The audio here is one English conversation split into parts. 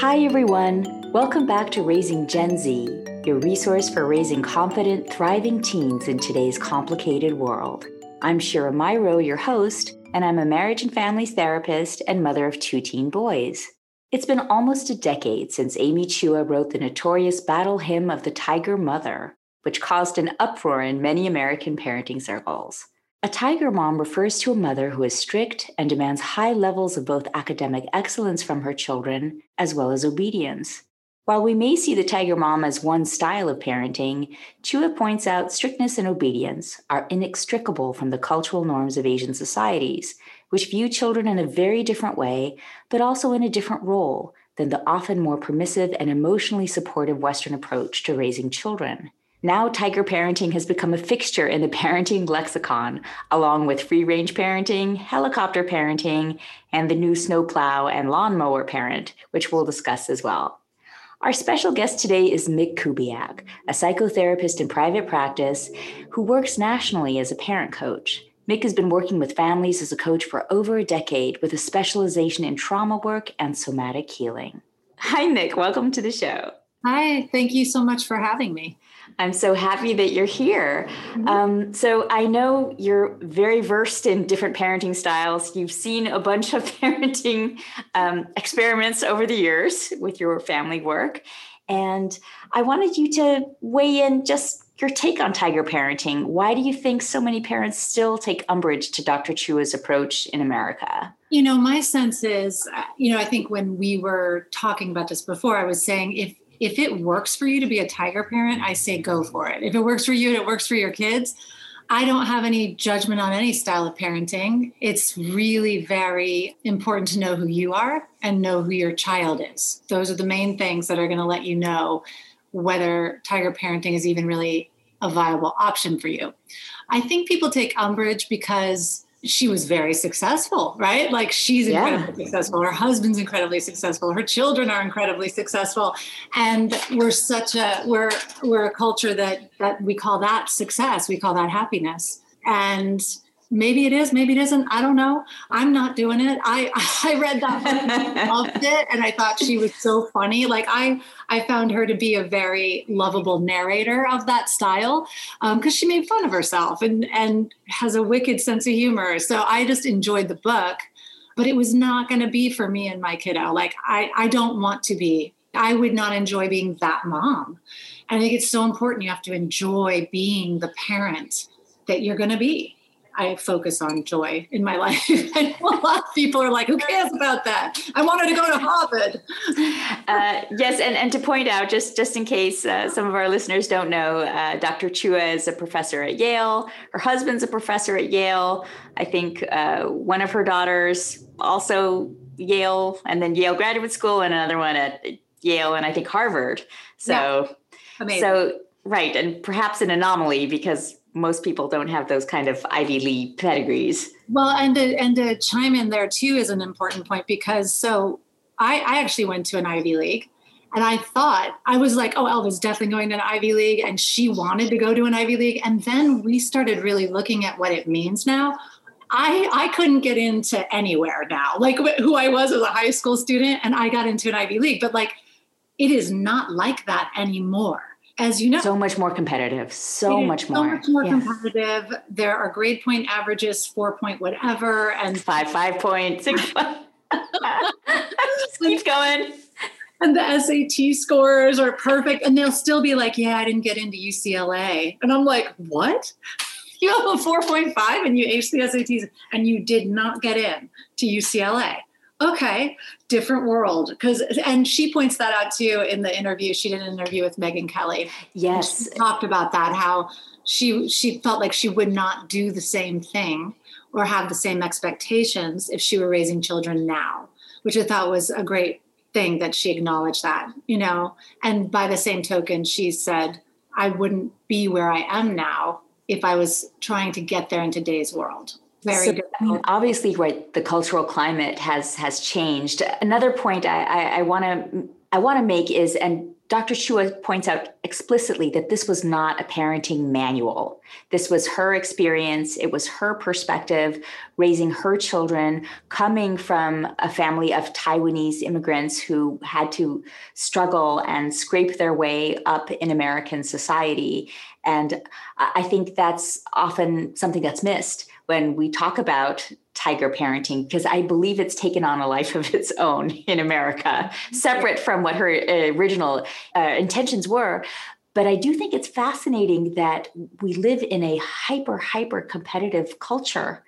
Hi, everyone. Welcome back to Raising Gen Z, your resource for raising confident, thriving teens in today's complicated world. I'm Shira Myro, your host, and I'm a marriage and families therapist and mother of two teen boys. It's been almost a decade since Amy Chua wrote the notorious battle hymn of the Tiger Mother, which caused an uproar in many American parenting circles. A tiger mom refers to a mother who is strict and demands high levels of both academic excellence from her children as well as obedience. While we may see the tiger mom as one style of parenting, Chua points out strictness and obedience are inextricable from the cultural norms of Asian societies, which view children in a very different way, but also in a different role than the often more permissive and emotionally supportive Western approach to raising children. Now, tiger parenting has become a fixture in the parenting lexicon, along with free range parenting, helicopter parenting, and the new snowplow and lawnmower parent, which we'll discuss as well. Our special guest today is Mick Kubiak, a psychotherapist in private practice who works nationally as a parent coach. Mick has been working with families as a coach for over a decade with a specialization in trauma work and somatic healing. Hi, Mick. Welcome to the show. Hi. Thank you so much for having me. I'm so happy that you're here. Mm-hmm. Um, so I know you're very versed in different parenting styles. You've seen a bunch of parenting um, experiments over the years with your family work. And I wanted you to weigh in just your take on tiger parenting. Why do you think so many parents still take umbrage to Dr. Chua's approach in America? You know, my sense is, uh, you know, I think when we were talking about this before, I was saying if if it works for you to be a tiger parent, I say go for it. If it works for you and it works for your kids, I don't have any judgment on any style of parenting. It's really very important to know who you are and know who your child is. Those are the main things that are going to let you know whether tiger parenting is even really a viable option for you. I think people take umbrage because she was very successful, right? Like she's incredibly yeah. successful. Her husband's incredibly successful. Her children are incredibly successful. And we're such a we're we're a culture that that we call that success. We call that happiness. And maybe it is maybe it isn't i don't know. I'm not doing it. I i read that loved it and i thought she was so funny. Like i i found her to be a very lovable narrator of that style because um, she made fun of herself and and has a wicked sense of humor. So i just enjoyed the book but it was not going to be for me and my kiddo. Like i i don't want to be. I would not enjoy being that mom. And i think it's so important you have to enjoy being the parent that you're going to be I focus on joy in my life. and a lot of people are like, who cares about that? I wanted to go to Harvard. Uh, yes, and, and to point out, just, just in case uh, some of our listeners don't know, uh, Dr. Chua is a professor at Yale. Her husband's a professor at Yale. I think uh, one of her daughters also Yale, and then Yale Graduate School, and another one at Yale, and I think Harvard. So, yeah. so right, and perhaps an anomaly because most people don't have those kind of Ivy League pedigrees. Well, and to, and to chime in there too is an important point because so I, I actually went to an Ivy League and I thought I was like, oh, Elva's definitely going to an Ivy League, and she wanted to go to an Ivy League. And then we started really looking at what it means now. I I couldn't get into anywhere now, like who I was as a high school student, and I got into an Ivy League. But like, it is not like that anymore as you know. So much more competitive. So much more so much more. yes. competitive. There are grade point averages four point whatever and five five point six. Keeps going. And the SAT scores are perfect and they'll still be like yeah I didn't get into UCLA and I'm like what? You have a 4.5 and you aced the SATs and you did not get in to UCLA okay different world. Because and she points that out too in the interview. She did an interview with megyn kelly. Yes. talked about that how she she felt like she would not do the same thing or have the same expectations if she were raising children now which i thought was a great thing that she acknowledged that you know? And by the same token she said i wouldn't be where i am now if i was trying to get there in today's world very so, I mean, obviously, right, the cultural climate has has changed. Another point I want to I want to make is, and Dr. Chua points out explicitly that this was not a parenting manual. This was her experience, it was her perspective, raising her children, coming from a family of Taiwanese immigrants who had to struggle and scrape their way up in American society. And I think that's often something that's missed when we talk about tiger parenting because I believe it's taken on a life of its own in America, separate from what her original uh, intentions were. But I do think it's fascinating that we live in a hyper, hyper competitive culture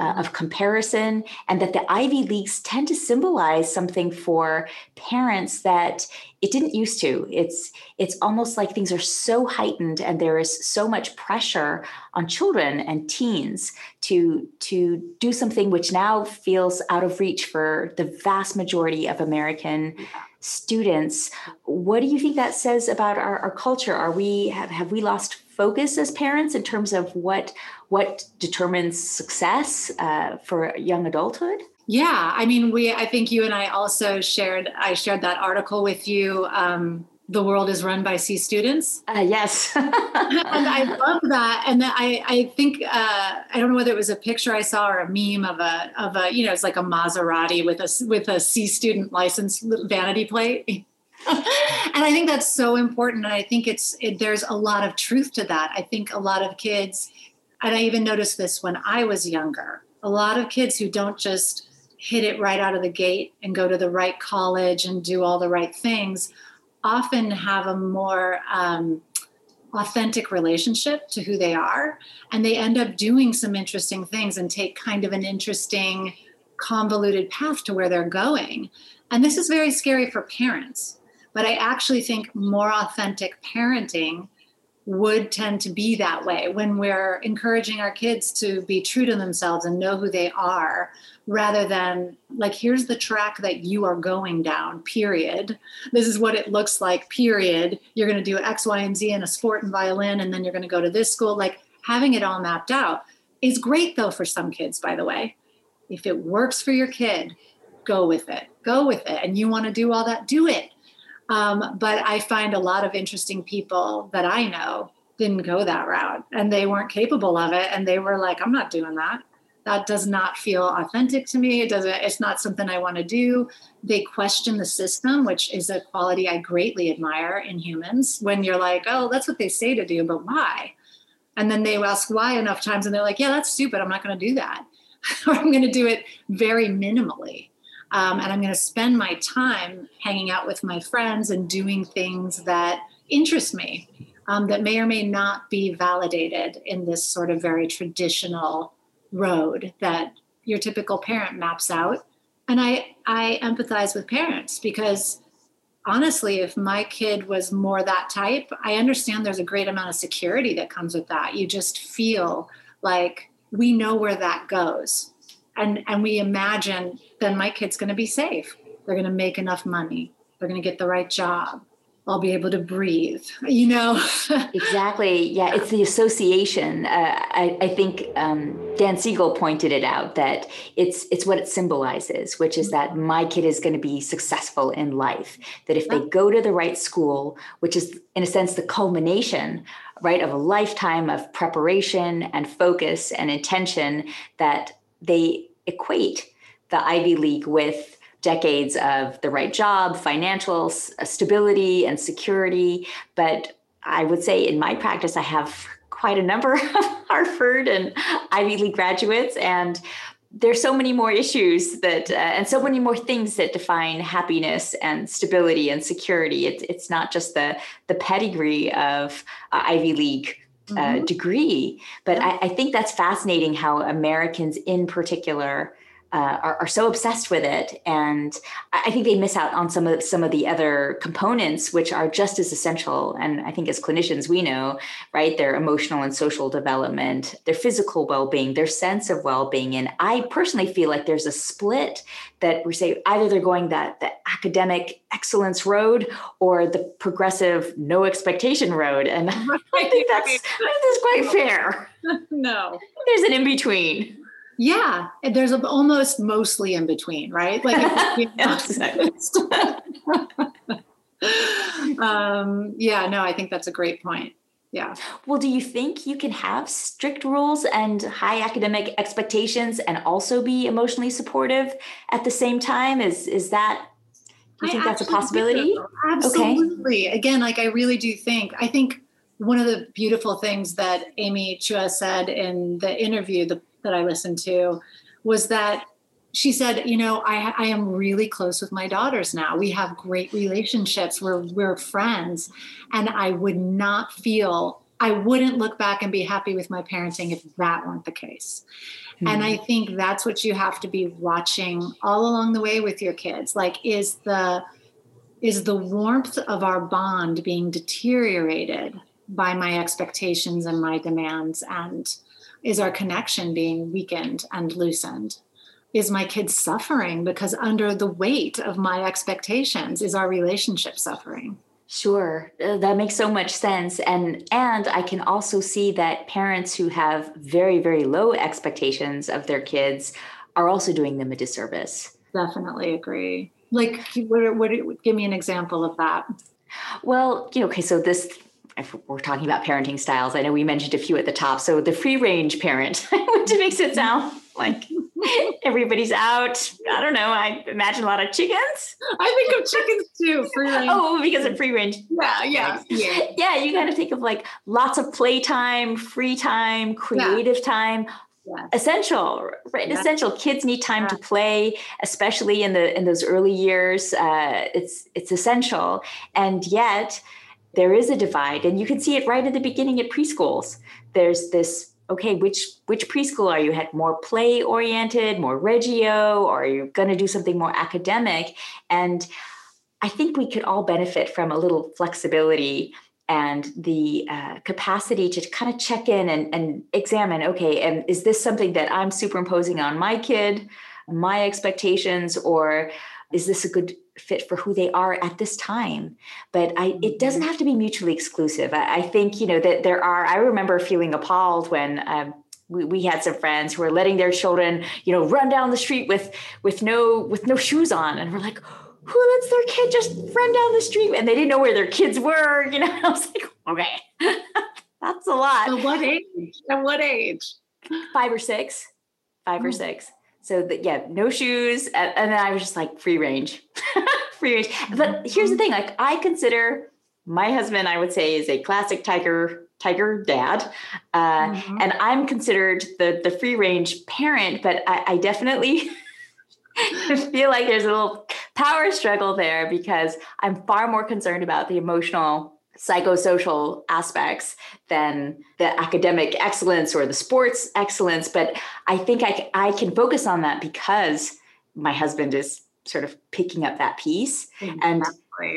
uh, of comparison, and that the Ivy Leagues tend to symbolize something for parents that it didn't used to. It's it's almost like things are so heightened, and there is so much pressure on children and teens to to do something which now feels out of reach for the vast majority of American students. What do you think that says about our, our culture? Are we have, have we lost focus as parents in terms of what what determines success uh, for young adulthood? Yeah, I mean, we. I think you and I also shared. I shared that article with you. Um, the world is run by C students. Uh, yes, and I love that. And I, I think uh, I don't know whether it was a picture I saw or a meme of a of a you know it's like a Maserati with a with a C student license vanity plate. and I think that's so important. And I think it's it, there's a lot of truth to that. I think a lot of kids, and I even noticed this when I was younger. A lot of kids who don't just hit it right out of the gate and go to the right college and do all the right things often have a more um, authentic relationship to who they are and they end up doing some interesting things and take kind of an interesting convoluted path to where they're going and this is very scary for parents but i actually think more authentic parenting would tend to be that way. When we're encouraging our kids to be true to themselves and know who they are rather than like here's the track that you are going down period. This is what it looks like period. You're going to do x y and z in a sport and violin and then you're going to go to this school. Like having it all mapped out is great though for some kids by the way. If it works for your kid go with it. Go with it. And you want to do all that do it um, but i find a lot of interesting people that i know didn't go that route and they weren't capable of it and they were like i'm not doing that. That does not feel authentic to me. It doesn't it's not something i want to do. They question the system which is a quality i greatly admire in humans when you're like oh that's what they say to do but why? And then they ask why enough times and they're like yeah that's stupid. I'm not going to do that. Or i'm going to do it very minimally um, and i'm going to spend my time hanging out with my friends and doing things that interest me um, that may or may not be validated in this sort of very traditional road that your typical parent maps out. And I, I empathize with parents because honestly, if my kid was more that type, I understand there's a great amount of security that comes with that. You just feel like we know where that goes. And, and we imagine then my kid's going to be safe. They're going to make enough money. They're going to get the right job. I'll be able to breathe, you know? exactly. Yeah, it's the association. Uh, I, I, think um, Dan Siegel pointed it out that it's it's what it symbolizes, which is that my kid is going to be successful in life. That if they go to the right school, which is in a sense the culmination, right, of a lifetime of preparation and focus and intention, that they equate the Ivy League with decades of the right job, financial uh, stability, and security. But I would say in my practice, I have quite a number of Harvard and Ivy League graduates, and there's so many more issues that uh, and so many more things that define happiness and stability and security. It's it's not just the the pedigree of uh, Ivy League uh, mm-hmm. degree. But I, I, think that's fascinating how Americans, in particular, uh, are, are, so obsessed with it, and I think they miss out on some of some of the other components, which are just as essential. And I think as clinicians, we know, right, their emotional and social development, their physical well-being, their sense of well-being. And I personally feel like there's a split that we say either they're going that the academic excellence road or the progressive no expectation road, and I think that's that's quite fair. No, there's an in between. Yeah, there's a, almost mostly in between, right? Like, um, yeah, no, I think that's a great point. Yeah. Well, do you think you can have strict rules and high academic expectations and also be emotionally supportive at the same time? Is is that do you think that's a possibility? Absolutely. Okay. Again, like I really do think I think one of the beautiful things that Amy Chua said in the interview the, that I listened to was that she said, you know, I, I am really close with my daughters now. We have great relationships. We're we're friends, and I would not feel I wouldn't look back and be happy with my parenting if that weren't the case. Mm-hmm. And I think that's what you have to be watching all along the way with your kids. Like, is the is the warmth of our bond being deteriorated by my expectations and my demands and is our connection being weakened and loosened? Is my kid suffering because under the weight of my expectations is our relationship suffering? Sure. Uh, that makes so much sense. And and i can also see that parents who have very very low expectations of their kids are also doing them a disservice. Definitely agree. Like what, what give me an example of that. Well you know okay so this if we're talking about parenting styles i know we mentioned a few at the top so the free range parent which makes it sound like everybody's out. I don't know. I imagine a lot of chickens. I think of chickens too. Free range. Oh, because of free range. Yeah, yeah, yeah. Yeah, you kind of think of like lots of playtime, free time, creative yeah. time. Yeah. essential right yeah. essential kids need time yeah. to play especially in the in those early years uh, it's it's essential and yet there is a divide and you can see it right at the beginning at preschools there's this okay, which which preschool are you? Had more play oriented, more Reggio, or are you going to do something more academic? And I think we could all benefit from a little flexibility and the uh, capacity to kind of check in and, and examine okay and is this something that i'm superimposing on my kid my expectations or is this a good fit for who they are at this time? But i it doesn't have to be mutually exclusive. I, I think you know that there are i remember feeling appalled when um, we, we had some friends who were letting their children you know run down the street with with no with no shoes on. And we're like who lets their kid just run down the street? And they didn't know where their kids were you know? I was like okay that's a lot. At what age? At what age? Five or six. Five or hmm. six so that yeah, no shoes, and, and, then I was just like free range, free range. But here's the thing: like I consider my husband, I would say, is a classic tiger tiger dad, uh, mm-hmm. and I'm considered the the free range parent. But I, I definitely feel like there's a little power struggle there because I'm far more concerned about the emotional psychosocial aspects than the academic excellence or the sports excellence. But I think I, I can focus on that because my husband is sort of picking up that piece. Exactly.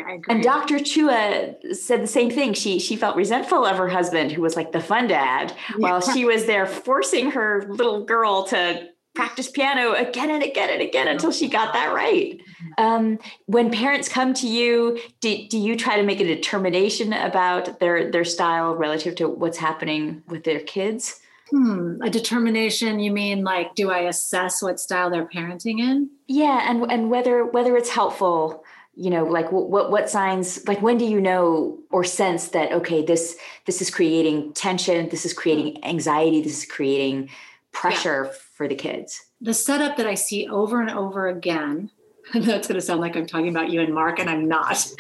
And and Dr. Chua said the same thing. She she felt resentful of her husband, who was like the fun dad, yeah. while she was there forcing her little girl to practice piano again and again and again until she got that right. Um, when parents come to you, do, do you try to make a determination about their their style relative to what's happening with their kids? Hmm, a determination. You mean like, do I assess what style they're parenting in? Yeah, and and whether whether it's helpful. You know, like what what signs? Like when do you know or sense that okay, this this is creating tension, this is creating anxiety, this is creating pressure yeah. For the kids? The setup that I see over and over again That's going to sound like I'm talking about you and Mark, and I'm not.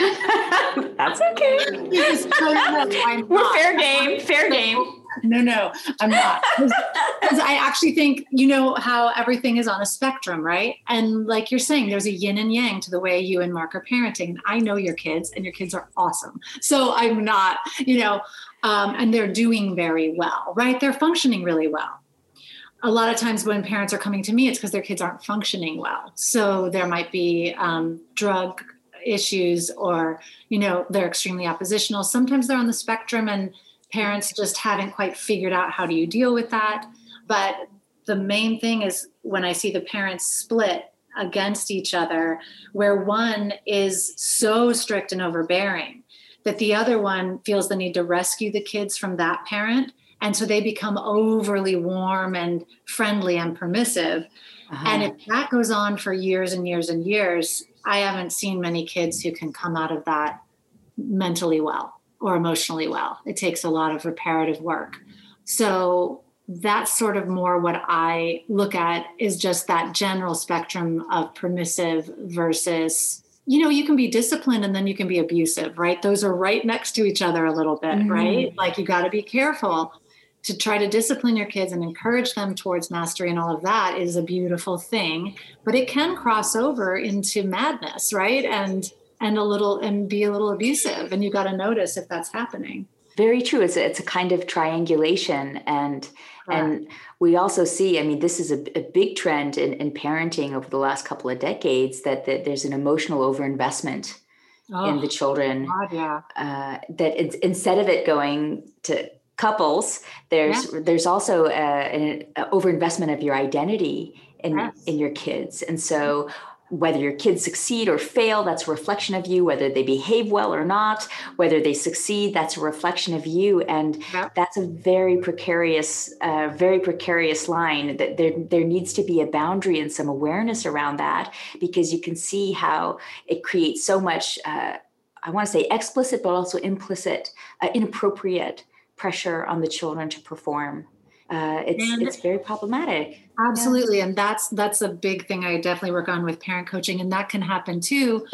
That's okay. We're not. fair game. Fair game. No, no, I'm not. Because I actually think, you know, how everything is on a spectrum, right? And like you're saying, there's a yin and yang to the way you and Mark are parenting. And I know your kids, and your kids are awesome. So I'm not, you know, um, and they're doing very well, right? They're functioning really well a lot of times when parents are coming to me, it's because their kids aren't functioning well. So there might be um, drug issues, or you know they're extremely oppositional. Sometimes they're on the spectrum, and parents just haven't quite figured out how do you deal with that. But the main thing is when I see the parents split against each other, where one is so strict and overbearing that the other one feels the need to rescue the kids from that parent and so they become overly warm and friendly and permissive uh-huh. and if that goes on for years and years and years i haven't seen many kids who can come out of that mentally well or emotionally well. It takes a lot of reparative work. So that's sort of more what I look at is just that general spectrum of permissive versus you know you can be disciplined and then you can be abusive right those are right next to each other a little bit mm-hmm. right like you got to be careful to try to discipline your kids and encourage them towards mastery and all of that is a beautiful thing but it can cross over into madness right? And and a little and be a little abusive and you got to notice if that's happening. Very true. It's a, it's a kind of triangulation and and we also see i mean this is a, a big trend in, in, parenting over the last couple of decades that, that there's an emotional overinvestment oh, in the children God, yeah. uh, that instead of it going to couples there's yeah. there's also a, an, an overinvestment of your identity in yes. in your kids and so whether your kids succeed or fail, that's a reflection of you. Whether they behave well or not, whether they succeed, that's a reflection of you. And that's a very precarious, uh, very precarious line. That there there needs to be a boundary and some awareness around that because you can see how it creates so much. Uh, I want to say explicit, but also implicit, uh, inappropriate pressure on the children to perform uh, it's and it's very problematic. Absolutely, yeah. and that's that's a big thing I definitely work on with parent coaching, and that can happen too.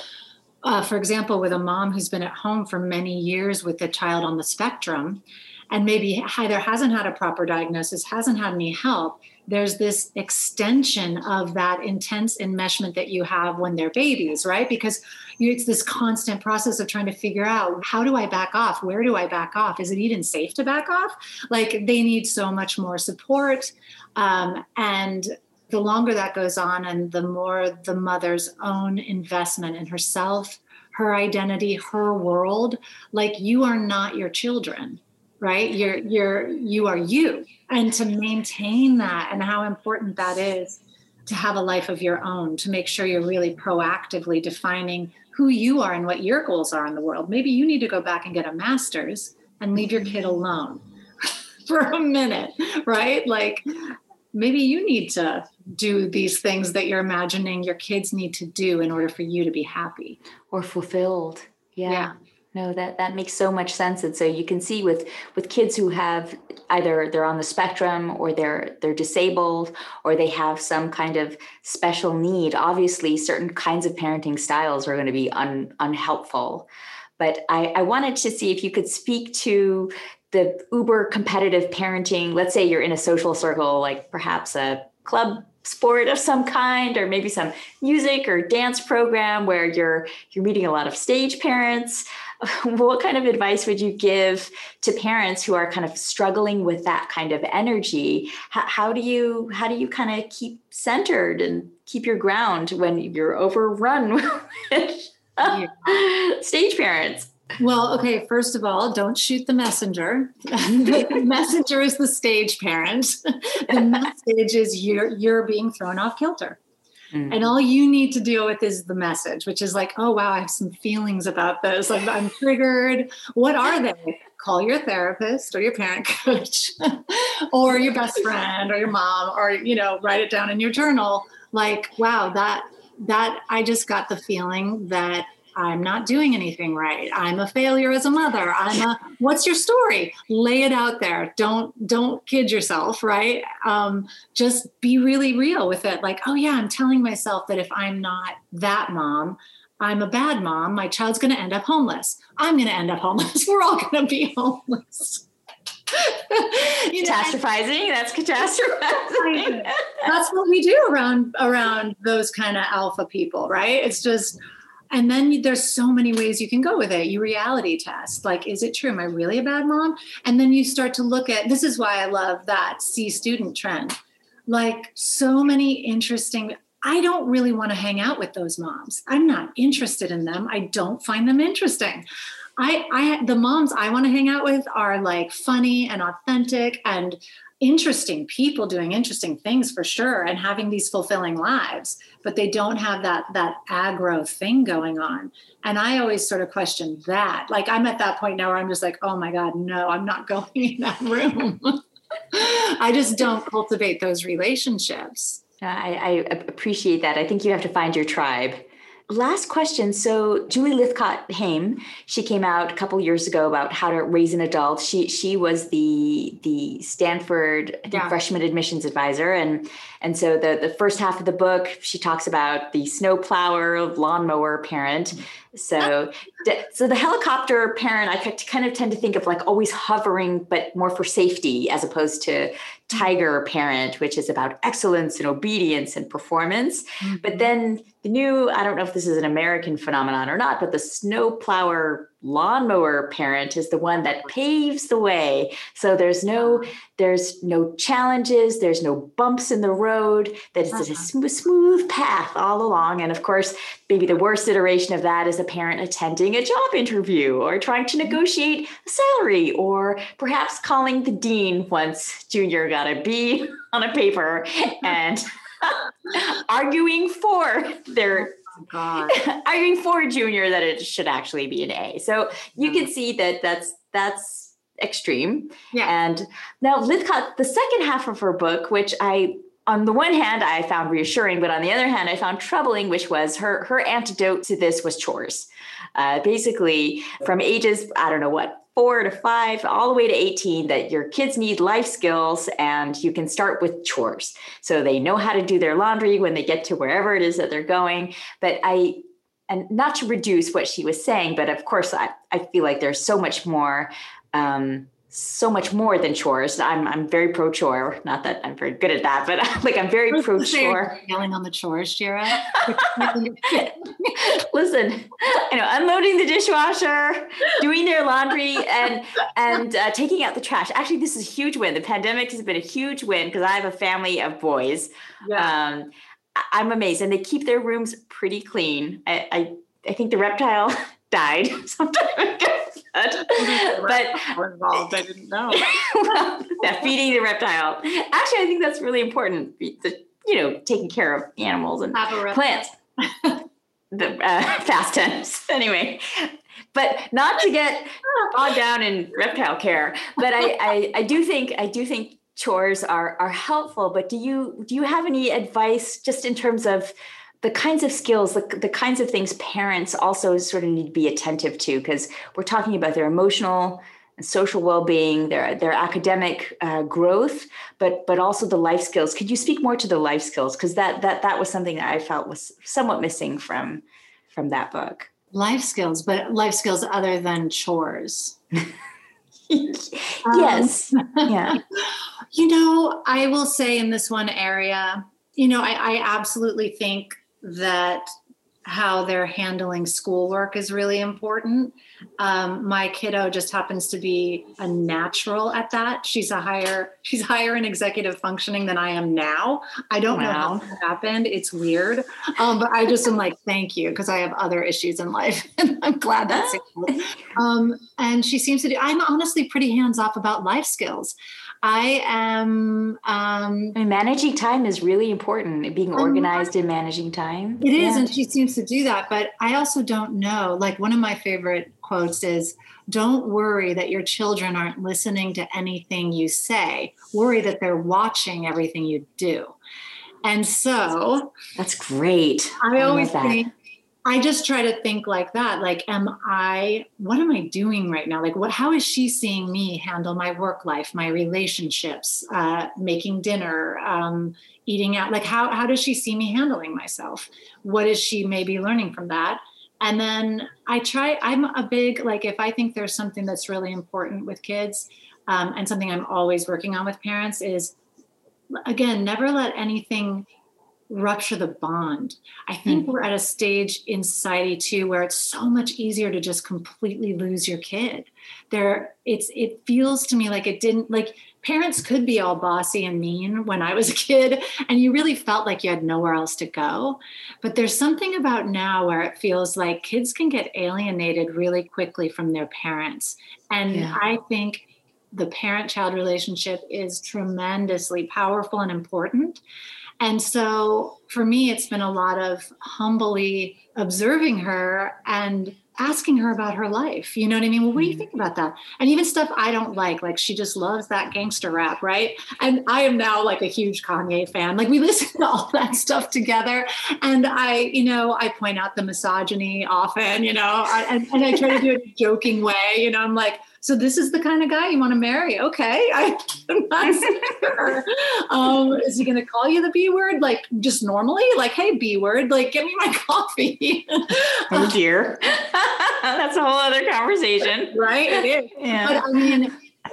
Uh, for example, with a mom who's been at home for many years with a child on the spectrum, and maybe either hasn't had a proper diagnosis, hasn't had any help, there's this extension of that intense enmeshment that you have when they're babies, right? Because it's this constant process of trying to figure out how do I back off? Where do I back off? Is it even safe to back off? Like they need so much more support. Um, and the longer that goes on, and the more the mother's own investment in herself, her identity, her world, like you are not your children right? You're you're you are you. And to maintain that and how important that is to have a life of your own to make sure you're really proactively defining who you are and what your goals are in the world. Maybe you need to go back and get a master's and leave your kid alone for a minute right? Like maybe you need to do these things that you're imagining your kids need to do in order for you to be happy. Or fulfilled. Yeah. yeah no that that makes so much sense. And so you can see with with kids who have either they're on the spectrum or they're they're disabled or they have some kind of special need obviously certain kinds of parenting styles are going to be un, unhelpful. But I, I wanted to see if you could speak to the uber competitive parenting. Let's say you're in a social circle like perhaps a club sport of some kind or maybe some music or dance program where you're you're meeting a lot of stage parents what kind of advice would you give to parents who are kind of struggling with that kind of energy how, how do you how do you kind of keep centered and keep your ground when you're overrun with stage parents well, okay, first of all, don't shoot the messenger. the messenger is the stage parent. the message is you're you're being thrown off kilter. Mm-hmm. And all you need to deal with is the message, which is like, oh, wow, I have some feelings about this. Like, I'm triggered. What are they? Call your therapist or your parent coach or your best friend or your mom or, you know, write it down in your journal. Like, wow, that, that I just got the feeling that I'm not doing anything right. I'm a failure as a mother. I'm a what's your story? Lay it out there. Don't don't kid yourself, right? Um, just be really real with it. Like, oh yeah, I'm telling myself that if I'm not that mom, I'm a bad mom. My child's going to end up homeless. I'm going to end up homeless. We're all going to be homeless. catastrophizing that's catastrophizing that's what we do around around those kind of alpha people right it's just and then there's so many ways you can go with it. You reality test, like, is it true? Am I really a bad mom? And then you start to look at this is why I love that C student trend. Like, so many interesting. I don't really want to hang out with those moms. I'm not interested in them. I don't find them interesting. I, I the moms I want to hang out with are like funny and authentic and interesting people doing interesting things for sure and having these fulfilling lives but they don't have that that aggro thing going on. And i always sort of question that. Like i'm at that point now where i'm just like oh my god no i'm not going in that room. I just don't cultivate those relationships. I, I appreciate that. I think you have to find your tribe last question. So Julie Lythcott Haim, she came out a couple years ago about how to raise an adult. She she was the the Stanford yeah. freshman admissions advisor, and and so the the first half of the book she talks about the snowplower lawnmower parent. So so the helicopter parent, I kind of tend to think of like always hovering, but more for safety as opposed to tiger parent, which is about excellence and obedience and performance. Mm-hmm. But then the new, I don't know if this is an American phenomenon or not, but the snowplower lawnmower parent is the one that paves the way. So there's no there's no challenges, there's no bumps in the road, that it's uh-huh. a smooth, smooth path all along. And of course, maybe the worst iteration of that is a parent attending a job interview or trying to mm-hmm. negotiate a salary or perhaps calling the dean once junior got a B on a paper and arguing for their God. mean, for a junior that it should actually be an A. So you can see that that's that's extreme. Yeah. And now Lythcott, the second half of her book, which I on the one hand I found reassuring, but on the other hand I found troubling, which was her her antidote to this was chores. Uh, basically, from ages I don't know what four to five, all the way to 18, that your kids need life skills and you can start with chores. So they know how to do their laundry when they get to wherever it is that they're going. But I, and not to reduce what she was saying, but of course, I, I feel like there's so much more um, so much more than chores. I'm I'm very pro chore. Not that I'm very good at that, but like I'm very pro chore. Yelling on the chores, Shira. Listen, you know, unloading the dishwasher, doing their laundry, and and uh, taking out the trash. Actually, this is a huge win. The pandemic has been a huge win because I have a family of boys. Yeah. Um, I'm amazed, and they keep their rooms pretty clean. I I, I think the reptile died sometime but involved. I didn't know. well, yeah, feeding the reptile. Actually, I think that's really important. The, you know, taking care of animals and plants. the uh, fast tense. Anyway, but not to get bogged down in reptile care. But I, I, I do think I do think chores are are helpful. But do you do you have any advice just in terms of the kinds of skills, the, the kinds of things parents also sort of need to be attentive to, because we're talking about their emotional and social well-being, their their academic uh, growth, but but also the life skills. Could you speak more to the life skills? Because that that that was something that I felt was somewhat missing from from that book. Life skills, but life skills other than chores. yes. Um, yeah. You know, I will say in this one area, you know, I, I absolutely think that how they're handling schoolwork is really important. Um, my kiddo just happens to be a natural at that. She's a higher, she's higher in executive functioning than I am now. I don't wow. know how that happened. It's weird. Um, but I just am like, thank you, because I have other issues in life. and I'm glad that's. Um, and she seems to do, I'm honestly pretty hands off about life skills. I am. Um, I mean, managing time is really important. Being organized and managing time. It is, yeah. and she seems to do that. But I also don't know. Like one of my favorite quotes is, "Don't worry that your children aren't listening to anything you say. Worry that they're watching everything you do." And so that's great. I, I always think I just try to think like that. Like, am I, what am I doing right now? Like, what, how is she seeing me handle my work life, my relationships, uh, making dinner, um, eating out? Like, how, how does she see me handling myself? What is she maybe learning from that? And then I try, I'm a big, like, if I think there's something that's really important with kids um, and something I'm always working on with parents is, again, never let anything rupture the bond. I think mm-hmm. we're at a stage in society too where it's so much easier to just completely lose your kid. There it's it feels to me like it didn't like parents could be all bossy and mean when I was a kid and you really felt like you had nowhere else to go. But there's something about now where it feels like kids can get alienated really quickly from their parents. And yeah. I think the parent child relationship is tremendously powerful and important and so for me, it's been a lot of humbly observing her and asking her about her life. You know what I mean? Well, what do you mm-hmm. think about that? And even stuff I don't like, like she just loves that gangster rap, right? And I am now like a huge Kanye fan. Like we listen to all that stuff together. And I, you know, I point out the misogyny often, you know, I, and, and I try to do it in a joking way. You know, I'm like, so this is the kind of guy you want to marry. Okay. I, am not sure. Um, is he going to call you the B word? Like just normally like, Hey, B word, like give me my coffee. oh dear. That's a whole other conversation. Right. It is. Yeah. But I mean,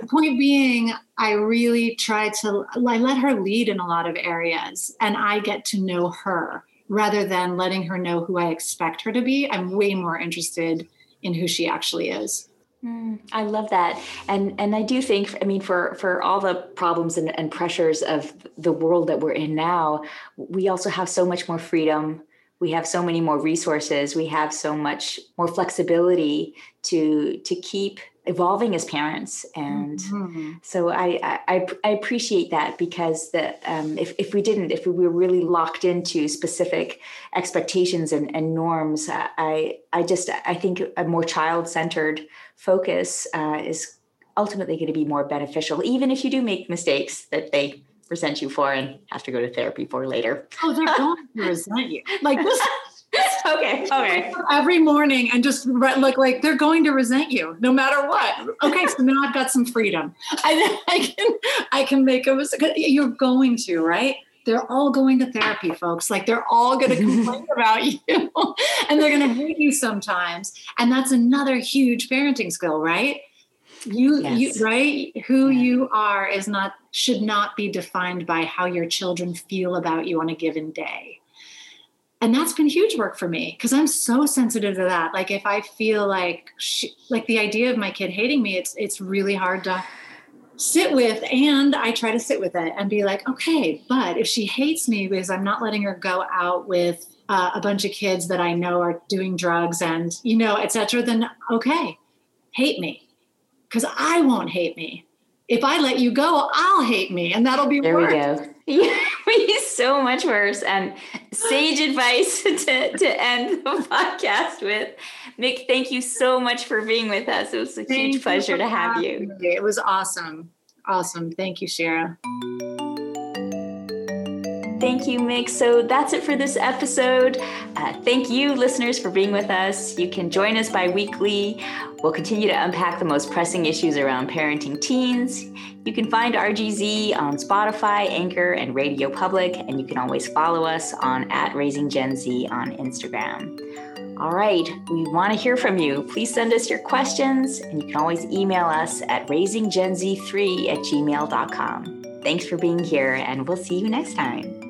point being, I really try to, I let her lead in a lot of areas and I get to know her rather than letting her know who I expect her to be. I'm way more interested in who she actually is. Mm, I love that, and and I do think, I mean, for for all the problems and, and pressures of the world that we're in now, we also have so much more freedom. We have so many more resources. We have so much more flexibility to to keep evolving as parents and mm-hmm. so I, I i appreciate that because that um, if, if we didn't if we were really locked into specific expectations and, and norms i i just i think a more child-centered focus uh, is ultimately going to be more beneficial even if you do make mistakes that they resent you for and have to go to therapy for later oh they're going to resent you like this okay. Okay. Every morning and just look like they're going to resent you no matter what. Okay, so now I've got some freedom. I, I can I can make a mistake. You're going to right. They're all going to therapy, folks. Like they're all going to complain about you, and they're going to hate you sometimes. And that's another huge parenting skill, right? You, yes. you right who yeah. you are is not should not be defined by how your children feel about you on a given day. And that's been huge work for me because i'm so sensitive to that. Like if i feel like she, like the idea of my kid hating me it's it's really hard to sit with and i try to sit with it and be like okay but if she hates me because i'm not letting her go out with uh, a bunch of kids that i know are doing drugs and you know etc then okay hate me. Because i won't hate me if I let you go, I'll hate me, and that'll be there worse. we go. Yeah, so much worse. And sage advice to, to end the podcast with. Mick, thank you so much for being with us. It was a thank huge pleasure to have you. Me. It was awesome. Awesome. Thank you, Shara. Thank you, Mick. So that's it for this episode. Uh, thank you, listeners, for being with us. You can join us bi weekly. We'll continue to unpack the most pressing issues around parenting teens. You can find RGZ on Spotify, Anchor, and Radio Public, and you can always follow us on at Raising Gen Z on Instagram. All right, we want to hear from you. Please send us your questions, and you can always email us at raisinggenz3 at gmail.com. Thanks for being here, and we'll see you next time.